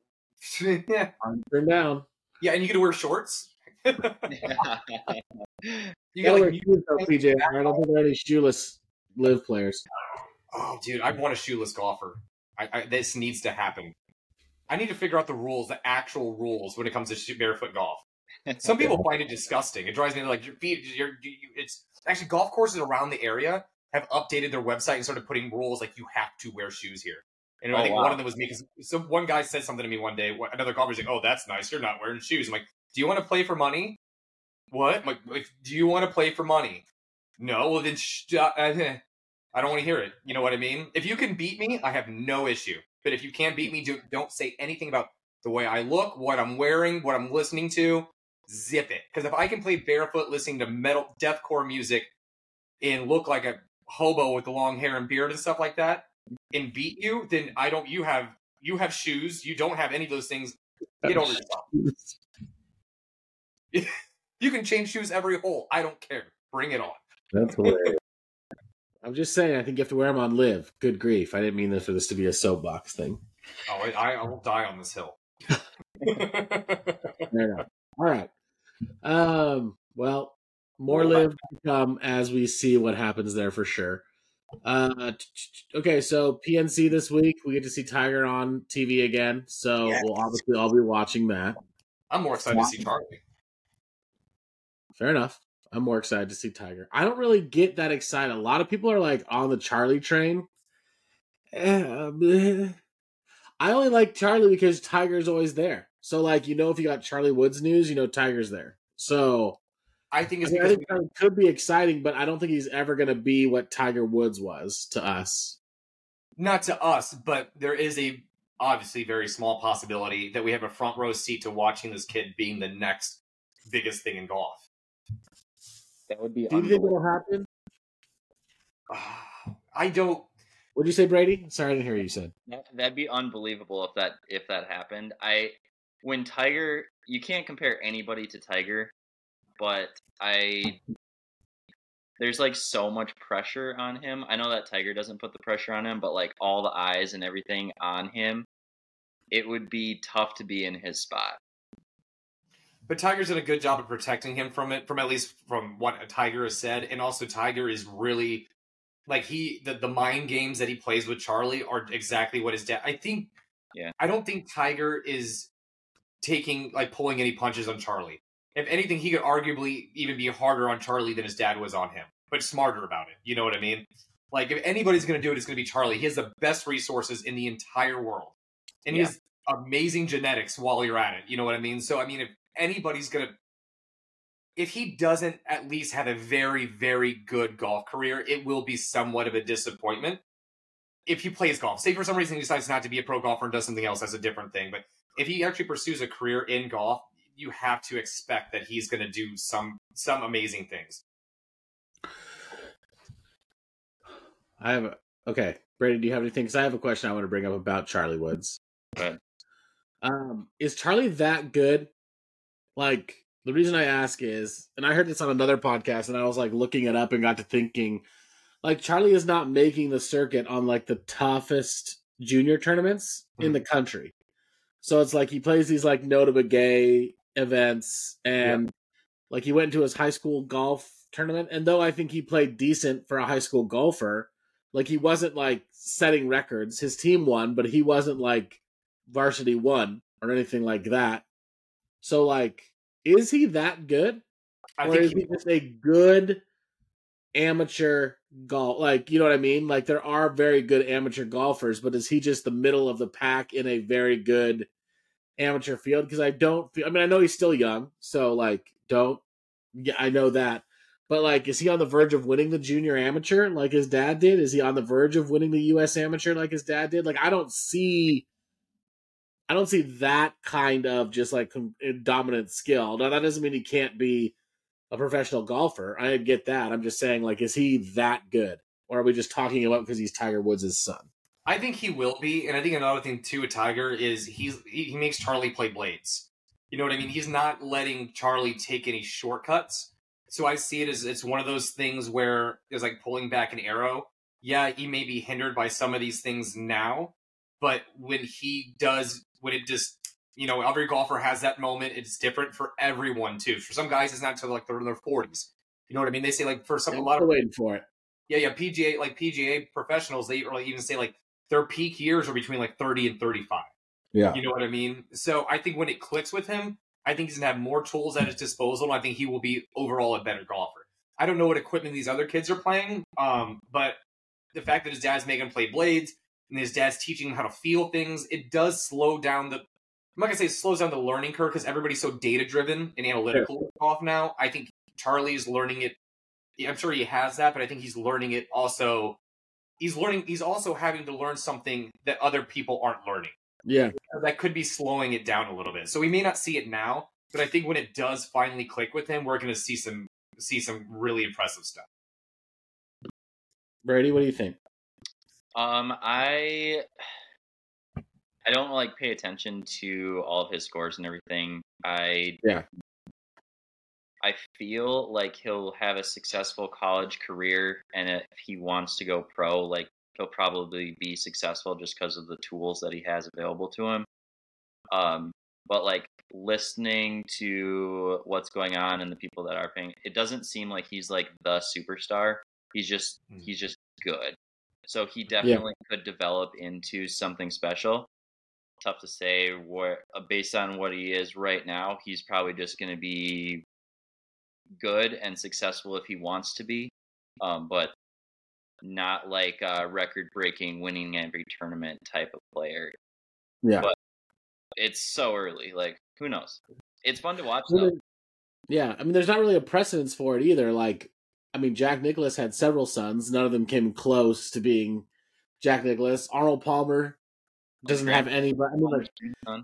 (laughs) yeah, Turn down. yeah, and you get to wear shorts. (laughs) you got like, shoes though, PJ. I don't think there are any shoeless LIV players. oh, dude, I want a shoeless golfer. I, I, this needs to happen. I need to figure out the rules, the actual rules, when it comes to barefoot golf. Some (laughs) people find it disgusting. It drives me to like your feet. Your, you, you- it's actually golf courses around the area have updated their website and started putting rules like you have to wear shoes here. And I Oh, think wow. one of them was me because so one guy said something to me one day. Another golfer was like, "Oh, that's nice. You're not wearing shoes." I'm like, "Do you want to play for money? What? I'm like, do you want to play for money? No. Well, then sh- uh. (laughs) I don't want to hear it. You know what I mean? If you can beat me, I have no issue. But if you can't beat me, do, don't say anything about the way I look, what I'm wearing, what I'm listening to. Zip it. Because if I can play barefoot listening to metal deathcore music and look like a hobo with the long hair and beard and stuff like that and beat you, then I don't you have you have shoes, you don't have any of those things. Get over yourself. (laughs) You can change shoes every hole. I don't care. Bring it on. That's hilarious. I'm just saying, I think you have to wear them on LIV. Good grief. I didn't mean this for this to be a soapbox thing. Oh, I, I will die on this hill. (laughs) All right. Um, well, more LIV to come as we see what happens there for sure. Uh, okay, so PNC this week, we get to see Tiger on TV again. So Yes. we'll obviously all be watching that. I'm more excited to see Charlie. Fair enough. I'm more excited to see Tiger. I don't really get that excited. A lot of people are like on the Charlie train. Eh. I only like Charlie because Tiger's always there. So, like, you know, if you got Charlie Woods news, you know Tiger's there. So, I think I, it's I think Tiger could be exciting, but I don't think he's ever going to be what Tiger Woods was to us. not to us, but there is a obviously very small possibility that we have a front row seat to watching this kid being the next biggest thing in golf. That would be Do you think it'll happen? (sighs) I don't. What'd you say, Brady? Sorry, I didn't hear what you said. That- That'd be unbelievable if that if that happened. I when Tiger, you can't compare anybody to Tiger, but I there's like so much pressure on him. I know that Tiger doesn't put the pressure on him, but like all the eyes and everything on him, it would be tough to be in his spot. But Tiger's did a good job of protecting him from it, from at least from what Tiger has said, and also Tiger is really like he the, the mind games that he plays with Charlie are exactly what his dad. I think. Yeah. I don't think Tiger is taking like pulling any punches on Charlie. If anything, he could arguably even be harder on Charlie than his dad was on him, but smarter about it. You know what I mean? Like if anybody's going to do it, it's going to be Charlie. He has the best resources in the entire world, and Yeah. he has amazing genetics. While you're at it, you know what I mean. So I mean, if anybody's going to, if he doesn't at least have a very very good golf career, it will be somewhat of a disappointment. If he plays golf, say for some reason he decides not to be a pro golfer and does something else, that's a different thing. But if he actually pursues a career in golf, you have to expect that he's going to do some some amazing things. I have a, okay, Brady. Do you have anything? Because I have a question I want to bring up about Charlie Woods. Go ahead. Um, is Charlie that good? Like the reason I ask is, and I heard this on another podcast, and I was like looking it up and got to thinking, like Charlie is not making the circuit on like the toughest junior tournaments in the country. So it's like he plays these like Notah Begay events, and like he went to his high school golf tournament, and though I think he played decent for a high school golfer, like he wasn't like setting records. His team won, but he wasn't like varsity one or anything like that. So like, is he that good? I or think is he, he just a good amateur golf? Like, you know what I mean? Like there are very good amateur golfers, but is he just the middle of the pack in a very good amateur field? Because I don't feel I mean I know he's still young, so like don't yeah, I know that. But like, is he on the verge of winning the junior amateur like his dad did? Is he on the verge of winning the U.S. amateur like his dad did? Like, I don't see, I don't see that kind of just like com- eh, dominant skill. Now that doesn't mean he can't be a professional golfer. I get that. I'm just saying, like, is he that good, or are we just talking about because he's Tiger Woods' son? I think he will be, and I think another thing too with Tiger is he's he, he makes Charlie play blades. You know what I mean? He's not letting Charlie take any shortcuts. So I see it as it's one of those things where it's like pulling back an arrow. Yeah, he may be hindered by some of these things now, but when he does, when it just you know, every golfer has that moment. It's different for everyone too. For some guys, it's not until like they're in their forties. You know what I mean? They say like for some a lot of waiting for it. yeah, yeah, PGA like PGA professionals, they or even say like their peak years are between like thirty and thirty five. Yeah. You know what I mean? So I think when it clicks with him, I think he's gonna have more tools at his disposal. And I think he will be overall a better golfer. I don't know what equipment these other kids are playing, um, but the fact that his dad's making him play blades and his dad's teaching him how to feel things, it does slow down the. I'm not gonna say it slows down the learning curve because everybody's so data driven and analytical golf now. I think Charlie's learning it. I'm sure he has that, but I think he's learning it also. He's learning. He's also having to learn something that other people aren't learning Yeah. that could be slowing it down a little bit. So we may not see it now, but I think when it does finally click with him, we're going to see some see some really impressive stuff. Brady, what do you think? Um, I I don't like pay attention to all of his scores and everything. I Yeah. I feel like he'll have a successful college career, and if he wants to go pro, like he'll probably be successful just because of the tools that he has available to him. Um, but like listening to what's going on and the people that are paying, it doesn't seem like he's like the superstar. He's just Mm. he's just good. So he definitely could develop into something special. Tough to say where uh, based on what he is right now, he's probably just going to be good and successful if he wants to be. Um, but not like a record breaking winning every tournament type of player. Yeah. But it's so early. Like who knows? It's fun to watch though. Yeah, I mean, there's not really a precedence for it either. Like, I mean, Jack Nicklaus had several sons. None of them came close to being Jack Nicklaus. Arnold Palmer doesn't have any. But I mean, like,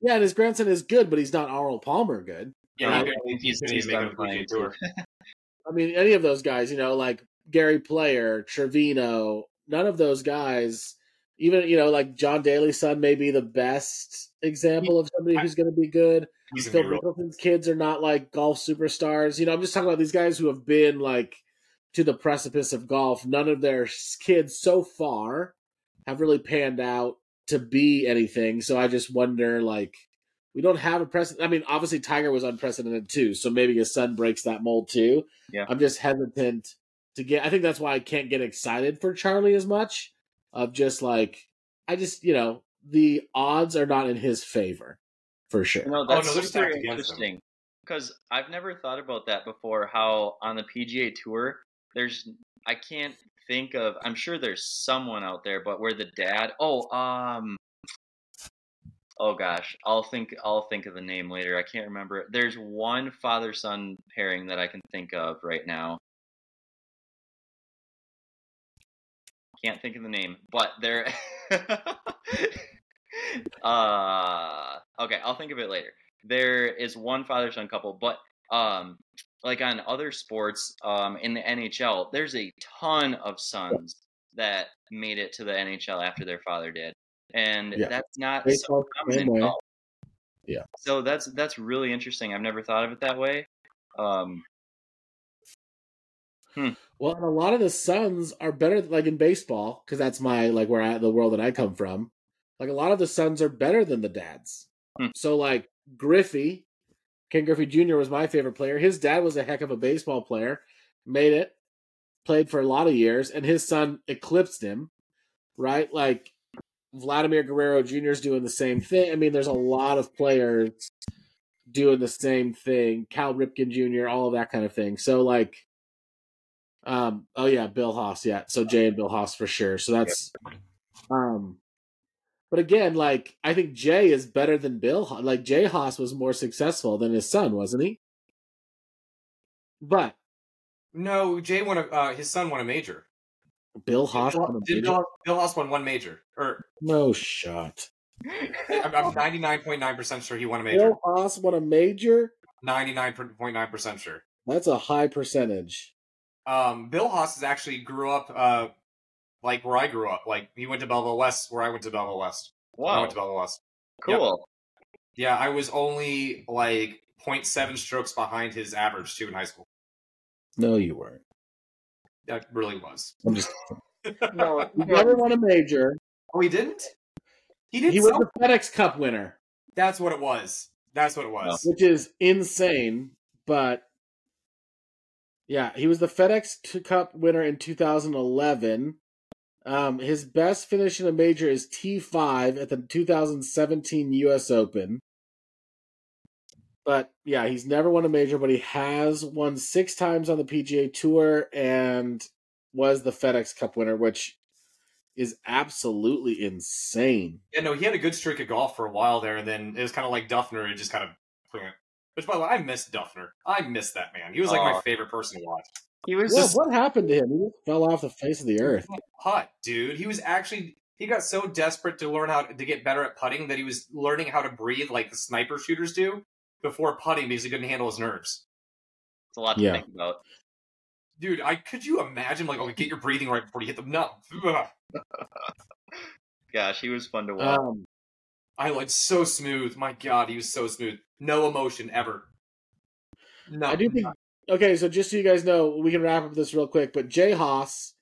yeah, and his grandson is good, but he's not Arnold Palmer good. Yeah, Right. He's- he's, he's making done a playing PGA tour. (laughs) I mean, any of those guys, you know, like Gary Player, Trevino, none of those guys, even you know, like John Daly's son, may be the best example of somebody who's going to be good. He's Phil gonna be real. Mickelson's kids are not like golf superstars. You know, I'm just talking about these guys who have been like to the precipice of golf. None of their kids so far have really panned out to be anything. So I just wonder, like, we don't have a precedent. I mean, obviously Tiger was unprecedented too, so maybe his son breaks that mold too. Yeah. I'm just hesitant to get. I think that's why I can't get excited for Charlie as much. Of just like, I just you know the odds are not in his favor for sure. You know, Oh, that's no, super stacked against him. interesting because I've never thought about that before. How on the PGA Tour, there's I can't think of. I'm sure there's someone out there, but where the dad. Oh, um. Oh gosh, I'll think. I'll think of the name later. I can't remember. There's one father son pairing that I can think of right now. Can't think of the name, but there. (laughs) uh, okay, I'll think of it later. There is one father son couple, but um, like on other sports, um, in the NHL, there's a ton of sons that made it to the NHL after their father did, and Yeah. that's not so common in golf. Yeah. So that's that's really interesting. I've never thought of it that way. Um, Well, and a lot of the sons are better, like in baseball, because that's my like where I the world that I come from. Like a lot of the sons are better than the dads. Hmm. So like Griffey, Ken Griffey Jr. was my favorite player. His dad was a heck of a baseball player, made it, played for a lot of years, and his son eclipsed him. Right, like Vladimir Guerrero Jr. is doing the same thing. I mean, there's a lot of players doing the same thing. Cal Ripken Jr., all of that kind of thing. So like. Um. Oh yeah, Bill Haas. Yeah. So Jay and Bill Haas for sure. So that's. Um. But again, like I think Jay is better than Bill. Like Jay Haas was more successful than his son, wasn't he? But No, Jay won a. Uh, his son won a major. Bill Haas. won a Did? Bill, Bill Haas won one major, or No shot. I'm, I'm 99.9 percent sure he won a major. Bill Haas won a major. 99.9 percent sure. That's a high percentage. Um, Bill Haas is actually grew up uh, like where I grew up. Like he went to Belleville West, where I went to Belleville West. Wow. I went to Belleville West. cool. Yeah, I was only like 0.7 strokes behind his average too in high school. No, you weren't. That really was. I'm just. (laughs) No, He never won a major. Oh, he didn't. He did. He was some- the FedEx Cup winner, That's what it was. That's what it was. which is insane. But yeah, he was the FedEx Cup winner in 2011. Um, his best finish in a major is T5 at the 2017 U.S. Open. But yeah, he's never won a major, but he has won six times on the PGA Tour and was the FedEx Cup winner, which is absolutely insane. Yeah, no, he had a good streak of golf for a while there, and then it was kind of like Dufner. It just kind of. Which, by the way, I miss Dufner. I miss that man. He was like Aw. my favorite person to watch. he was Well, just what happened to him? He fell off the face of the earth. Hot dude. He was actually. He got so desperate to learn how to get better at putting that he was learning how to breathe like the sniper shooters do before putting because he couldn't handle his nerves. it's a lot to Yeah. think about. Dude, I could you imagine like, oh, get your breathing right before you hit the no. (laughs) Gosh, he was fun to watch. Um, I like so smooth. My God, he was so smooth. No emotion ever. No, I do think. Okay, so just so you guys know, we can wrap up this real quick. But Jay Haas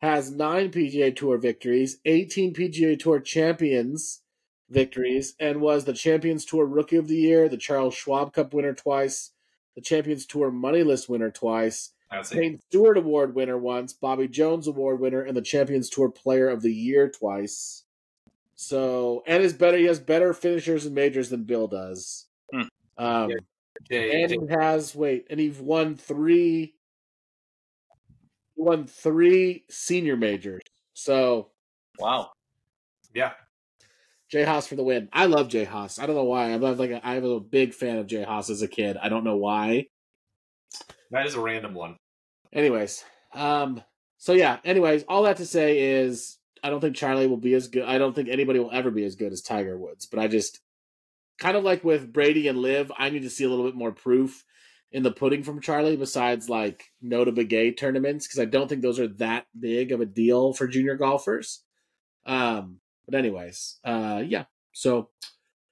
has nine PGA Tour victories, 18 PGA Tour champions victories, and was the Champions Tour Rookie of the Year, the Charles Schwab Cup winner twice, the Champions Tour Money List winner twice. Payne Stewart Award winner once, Bobby Jones Award winner, and the Champions Tour Player of the Year twice. So, and is better. He has better finishers and majors than Bill does. Hmm. Um, Jay, and Jay- he has wait, and he's won three. Won three senior majors. So wow. yeah, Jay Haas for the win. I love Jay Haas. I don't know why. I'm like a, I was a big fan of Jay Haas as a kid. I don't know why. that is a random one. Anyways, um, so yeah. Anyways, all that to say is I don't think Charlie will be as good. I don't think anybody will ever be as good as Tiger Woods. But I just kind of like with Brady and LIV, I need to see a little bit more proof in the pudding from Charlie. Besides like Notah Begay tournaments, because I don't think those are that big of a deal for junior golfers. Um, but anyways, uh, yeah. So,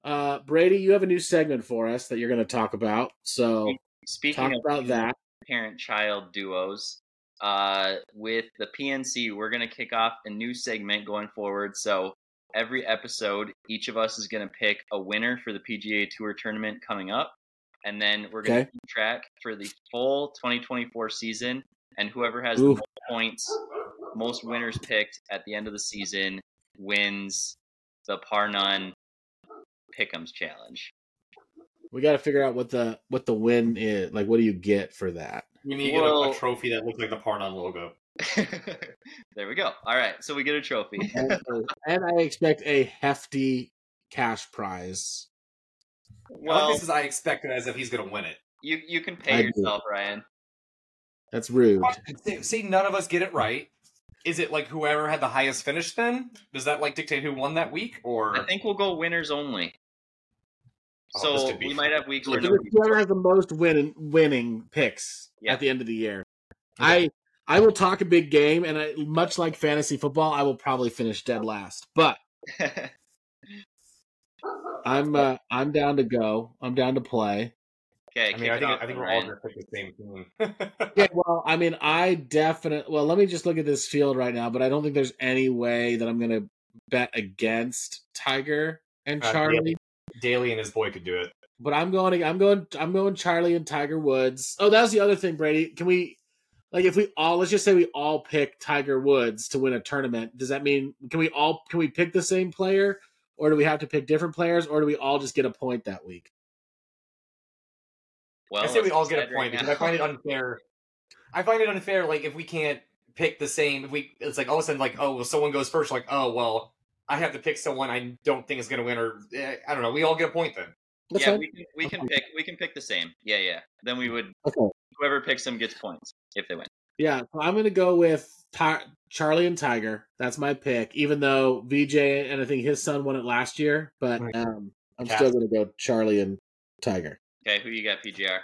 uh, Brady, you have a new segment for us that you're going to talk about. So Speaking talk about that. parent-child duos, uh, with the PNC, we're gonna kick off a new segment going forward. So every episode, each of us is gonna pick a winner for the PGA Tour tournament coming up, and then we're gonna Okay. keep track for the full 2024 season. And whoever has Ooh. the most points, most winners picked at the end of the season, wins the Par None Pick'ems challenge. We got to figure out what the what the win is. Like, what do you get for that? We need to get a, a trophy that looks like the Par None logo. (laughs) there we go. All right, so we get a trophy. (laughs) and, uh, and I expect a hefty cash prize. Well, well, this is I expect it as if he's going to win it. you you can I pay do. yourself, Ryan. That's rude. Say, say none of us get it right. Is it like whoever had the highest finish then? Does that like dictate who won that week? Or I think we'll go winners only. Oh, so could be we might have weeks where Look, no Whoever has the most win- winning picks Yeah. at the end of the year. I I will talk a big game, and I, much like fantasy football, I will probably finish dead last. But (laughs) I'm uh, I'm down to go. I'm down to play. Okay, I mean, I think I think we're all Ryan. going to pick the same team. (laughs) Yeah, well, I mean, I definitely. Well, let me just look at this field right now, but I don't think there's any way that I'm going to bet against Tiger and Uh, Charlie. Daly and his boy could do it. But I'm going. I'm going. I'm going. Charlie and Tiger Woods. Oh, that was the other thing, Brady. Can we, like, if we all let's just say we all pick Tiger Woods to win a tournament? Does that mean can we all can we pick the same player, or do we have to pick different players, or do we all just get a point that week? Well, I say we all get a point right because. I find it unfair. I find it unfair. Like if we can't pick the same, if we it's like all of a sudden like oh well someone goes first like oh well I have to pick someone I don't think is going to win or eh, I don't know. We all get a point then. That's yeah, fine. we can we can pick we can pick the same. Yeah, yeah. Then we would Okay. whoever picks them gets points if they win. Yeah, so I'm going to go with Ti- Charlie and Tiger. That's my pick. Even though Vijay and I think his son won it last year, but um, I'm Cat. still going to go Charlie and Tiger. Okay, who you got, PJR?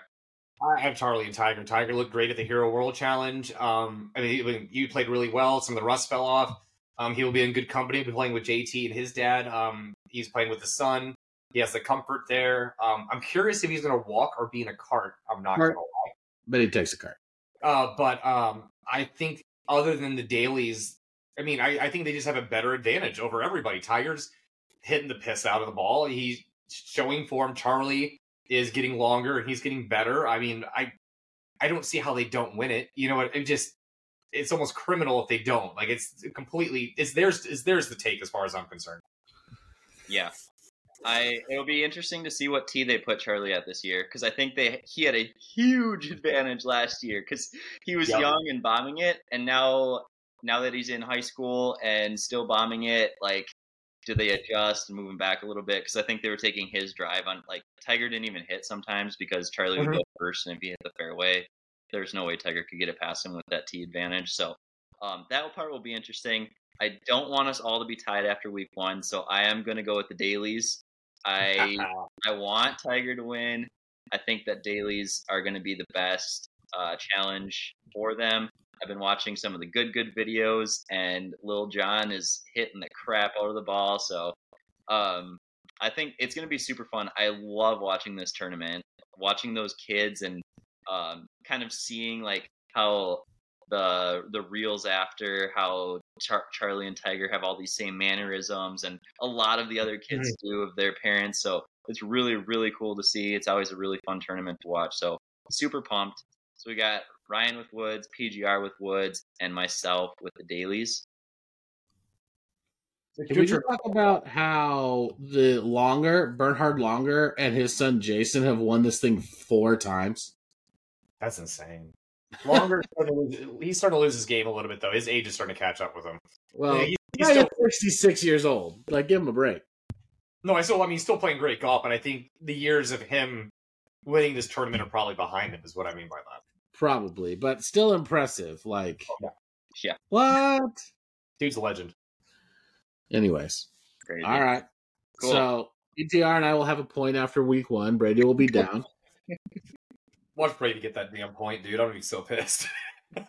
I have Charlie and Tiger. Tiger looked great at the Hero World Challenge. Um, I mean, you played really well. Some of the rust fell off. Um, he will be in good company. Be playing with JT and his dad. Um, he's playing with the son. He has the comfort there. Um, I'm curious if he's going to walk or be in a cart. I'm not going to lie. But he takes a cart. Uh, but um, I think other than the Dalys, I mean, I, I think they just have a better advantage over everybody. Tiger's hitting the piss out of the ball. He's showing form. Charlie is getting longer and he's getting better. I mean, I I don't see how they don't win it. You know what? It just it's almost criminal if they don't. Like it's completely it's theirs is theirs the take as far as I'm concerned. Yeah. I it'll be interesting to see what tee they put Charlie at this year because I think they he had a huge advantage last year because he was Yep. young and bombing it, and now now that he's in high school and still bombing it, like do they adjust and move him back a little bit? Because I think they were taking his drive on like Tiger didn't even hit sometimes because Charlie would Mhm. go first, and if he hit the fairway, there's no way Tiger could get it past him with that tee advantage. So um, that part will be interesting. I don't want us all to be tied after week one, so I am going to go with the Dalys. I (laughs) I want Tiger to win. I think that Dalys are going to be the best uh, challenge for them. I've been watching some of the good good videos, and Lil John is hitting the crap out of the ball. So um, I think it's going to be super fun. I love watching this tournament, watching those kids, and um, kind of seeing like how the the reels after how Char- Charlie and Tiger have all these same mannerisms, and a lot of the other kids do of their parents. So it's really really cool to see. It's always a really fun tournament to watch. So super pumped. So we got Ryan with Woods, PJR with Woods, and myself with the Dalys. Can we just talk about how the Langer, Bernhard Langer, and his son Jason have won this thing four times? That's insane. Langer, (laughs) starting to lose- he's starting to lose his game a little bit though. His age is starting to catch up with him. Well, Yeah, he- he's he's still 66 years old. Like, give him a break. No, I still. I mean, he's still playing great golf, and I think the years of him winning this tournament are probably behind him. Is what I mean by that. Probably, but still impressive. Like, oh, Yeah. Yeah. What? Dude's a legend. Anyways, Crazy. all right. Cool. So, ETR and I will have a point after week one. Brady will be down. (laughs) Watch Brady get that damn point, dude. I'm gonna be so pissed.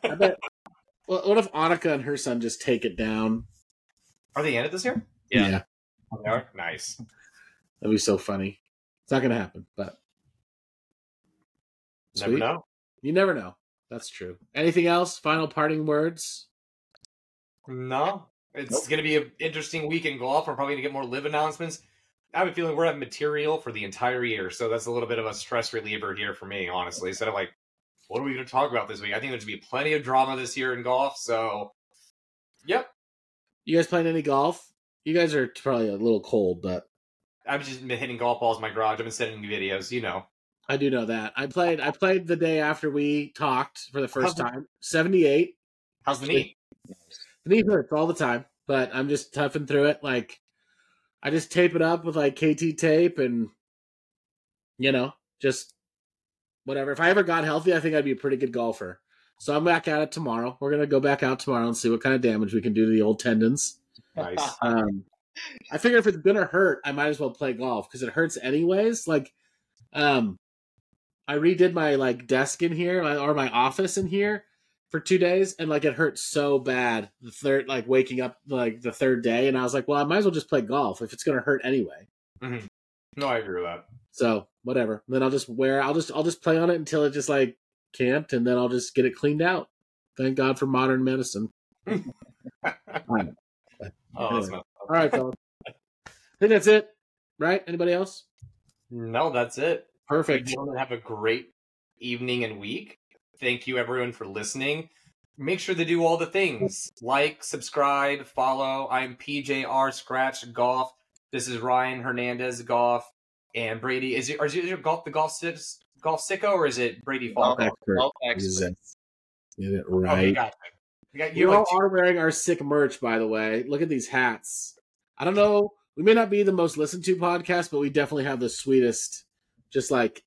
I bet. Well, what if Annika and her son just take it down? Are they in it this year? Yeah. Oh, they are. Nice. That'd be so funny. It's not going to happen, but Never know. You never know. That's true. Anything else? Final parting words? No, it's Nope. gonna be an interesting week in golf. We're probably gonna get more LIV announcements. I have a feeling we're having material for the entire year, so that's a little bit of a stress reliever here for me, honestly. Instead of like, what are we gonna talk about this week? I think there's gonna be plenty of drama this year in golf. So, yep. You guys playing any golf? You guys are probably a little cold, but I've just been hitting golf balls in my garage. I've been sending videos, you know. I do know that. I played. I played the day after we talked for the first How's the- time. Seventy-eight. How's the knee? The knee hurts all the time, but I'm just toughing through it. Like I just tape it up with like KT tape, and you know, just whatever. If I ever got healthy, I think I'd be a pretty good golfer. So I'm back at it tomorrow. We're gonna go back out tomorrow and see what kind of damage we can do to the old tendons. Nice. (laughs) Um, I figure if it's gonna hurt, I might as well play golf because it hurts anyways. Like, um, I redid my like desk in here or my office in here for two days, and like it hurt so bad. The third, like waking up like the third day, and I was like, well, I might as well just play golf if it's gonna hurt anyway. Mhm. No, I agree with that. So whatever. And Then I'll just wear. I'll just I'll just play on it until it just like can't, and then I'll just get it cleaned out. Thank God for modern medicine. (laughs) (laughs) Oh, not. All right, fellas. I think that's it. Right? Anybody else? No, that's it. Perfect. Gentlemen, have a great evening and week. Thank you, everyone, for listening. Make sure to do all the things like, subscribe, follow. I'm PJR Scratch Golf. This is Ryan Hernandez Golf. And Brady, is it, is it your golf, the golf, six, golf sicko or is it Brady Falk? Golf Expert. Golf expert. Get it Okay, right. gotcha. You got, You you have all two- are wearing our sick merch, by the way. Look at these hats. I don't know. We may not be the most listened to podcast, but we definitely have the sweetest, just like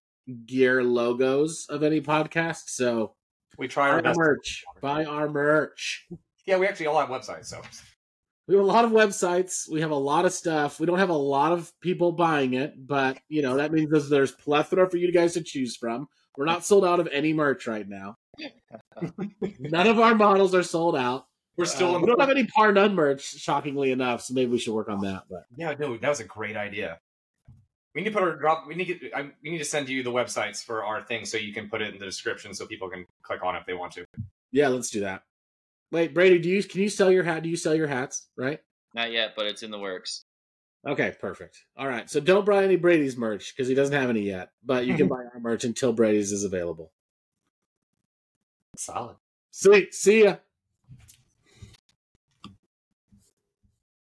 gear logos of any podcast. So we try our our best. merch. Buy our merch. Yeah, we actually all have websites, so We have a lot of websites. We have a lot of stuff. We don't have a lot of people buying it, but you know that means there's, there's plethora for you guys to choose from. We're not sold out of any merch right now. (laughs) None of our models are sold out. we're still Uh, we don't have any par none merch, shockingly enough. So maybe we should work on that. But Yeah, no, that was a great idea. We need to put our drop. We need to. I, we need to send you the websites for our thing so you can put it in the description so people can click on it if they want to. yeah, let's do that. Wait, Brady, do you can you sell your hat? Do you sell your hats? Right? Not yet, but it's in the works. Okay, perfect. All right, so don't buy any Brady's merch because he doesn't have any yet. But you can (laughs) buy our merch until Brady's is available. Solid. Sweet. See ya.